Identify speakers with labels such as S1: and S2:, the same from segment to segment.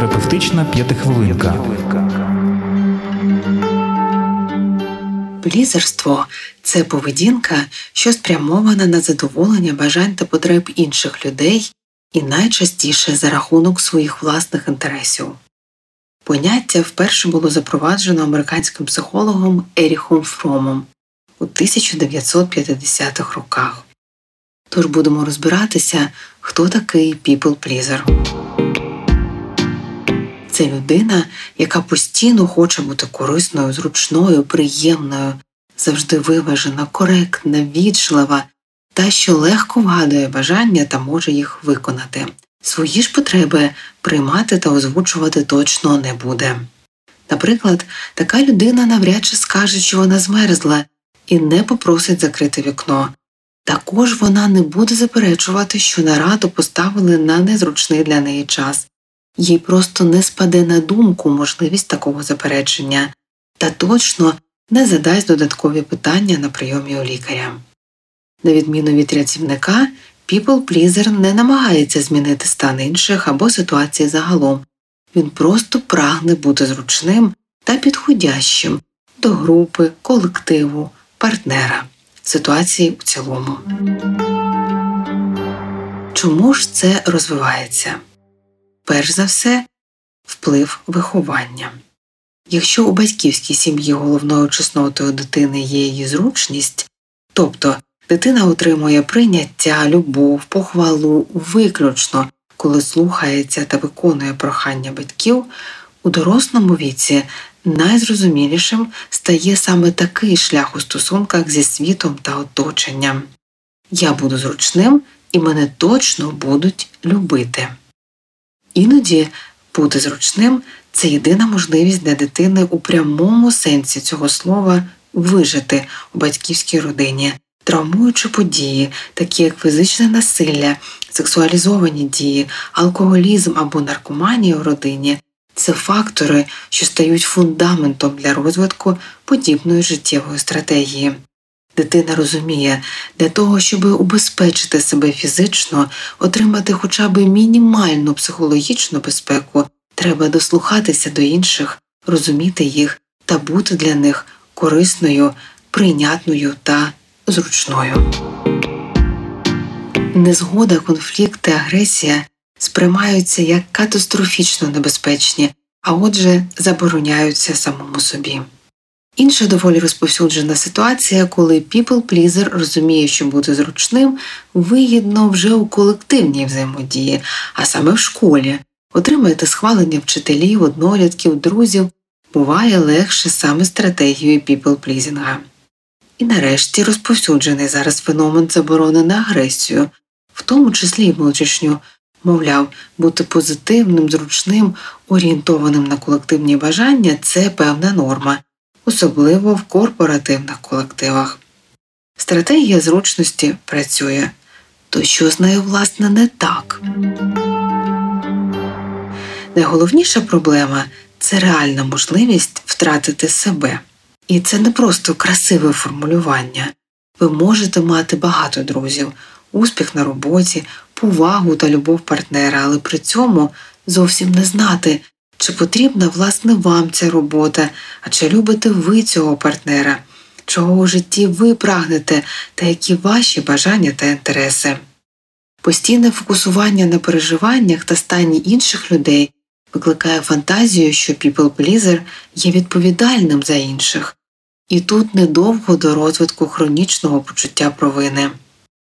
S1: Психотерапевтична п'ятихвилинка.
S2: Плізерство це поведінка, що спрямована на задоволення бажань та потреб інших людей і найчастіше за рахунок своїх власних інтересів. Поняття вперше було запроваджено американським психологом Еріхом Фромом у 1950-х роках. Тож будемо розбиратися, хто такий people pleaser. Це людина, яка постійно хоче бути корисною, зручною, приємною, завжди виважена, коректна, вічлива та що легко вгадує бажання та може їх виконати. Свої ж потреби приймати та озвучувати точно не буде. Наприклад, така людина навряд чи скаже, що вона змерзла, і не попросить закрити вікно. Також вона не буде заперечувати, що нараду поставили на незручний для неї час, їй просто не спаде на думку можливість такого заперечення, та точно не задасть додаткові питання на прийомі у лікаря. На відміну від рятівника, people pleaser не намагається змінити стан інших або ситуації загалом, він просто прагне бути зручним та підходящим до групи, колективу, партнера, ситуації у цілому. Чому ж це розвивається? Перш за все, вплив виховання. Якщо у батьківській сім'ї головною чеснотою дитини є її зручність, тобто дитина отримує прийняття, любов, похвалу виключно, коли слухається та виконує прохання батьків, у дорослому віці найзрозумілішим стає саме такий шлях у стосунках зі світом та оточенням. Я буду зручним і мене точно будуть любити. Іноді бути зручним це єдина можливість для дитини у прямому сенсі цього слова вижити у батьківській родині, травмуючи події, такі як фізичне насилля, сексуалізовані дії, алкоголізм або наркоманія у родині. Це фактори, що стають фундаментом для розвитку подібної життєвої стратегії. Дитина розуміє, для того, щоб убезпечити себе фізично, отримати хоча б мінімальну психологічну безпеку, треба дослухатися до інших, розуміти їх та бути для них корисною, прийнятною та зручною. Незгода, конфлікт та агресія сприймаються як катастрофічно небезпечні, а отже, забороняються самому собі. Інша доволі розповсюджена ситуація, коли people pleaser розуміє, що бути зручним вигідно вже у колективній взаємодії, а саме в школі, отримаєте схвалення вчителів, однолітків, друзів, буває легше саме стратегією people pleasing. І нарешті розповсюджений зараз феномен заборони на агресію, в тому числі й внутрішню, мовляв, бути позитивним, зручним, орієнтованим на колективні бажання це певна норма особливо в корпоративних колективах. Стратегія зручності працює, то що з нею, власне, не так. Найголовніша проблема це реальна можливість втратити себе. І це не просто красиве формулювання. Ви можете мати багато друзів, успіх на роботі, повагу та любов партнера, але при цьому зовсім не знати, чи потрібна власне вам ця робота, а чи любите ви цього партнера, чого у житті ви прагнете та які ваші бажання та інтереси. Постійне фокусування на переживаннях та стані інших людей викликає фантазію, що people pleaser є відповідальним за інших, і тут недовго до розвитку хронічного почуття провини.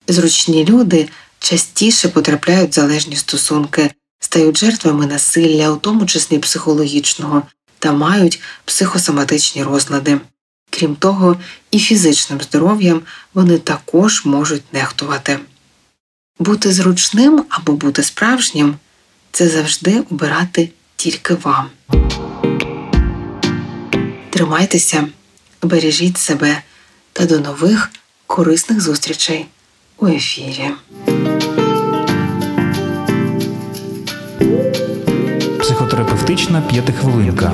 S2: Зручні люди частіше потрапляють в залежні стосунки стають жертвами насилля, у тому числі психологічного, та мають психосоматичні розлади. Крім того, і фізичним здоров'ям вони також можуть нехтувати. Бути зручним або бути справжнім це завжди обирати тільки вам. Тримайтеся, бережіть себе та до нових корисних зустрічей у ефірі.
S1: Психотерапевтична п'ятихвилинка.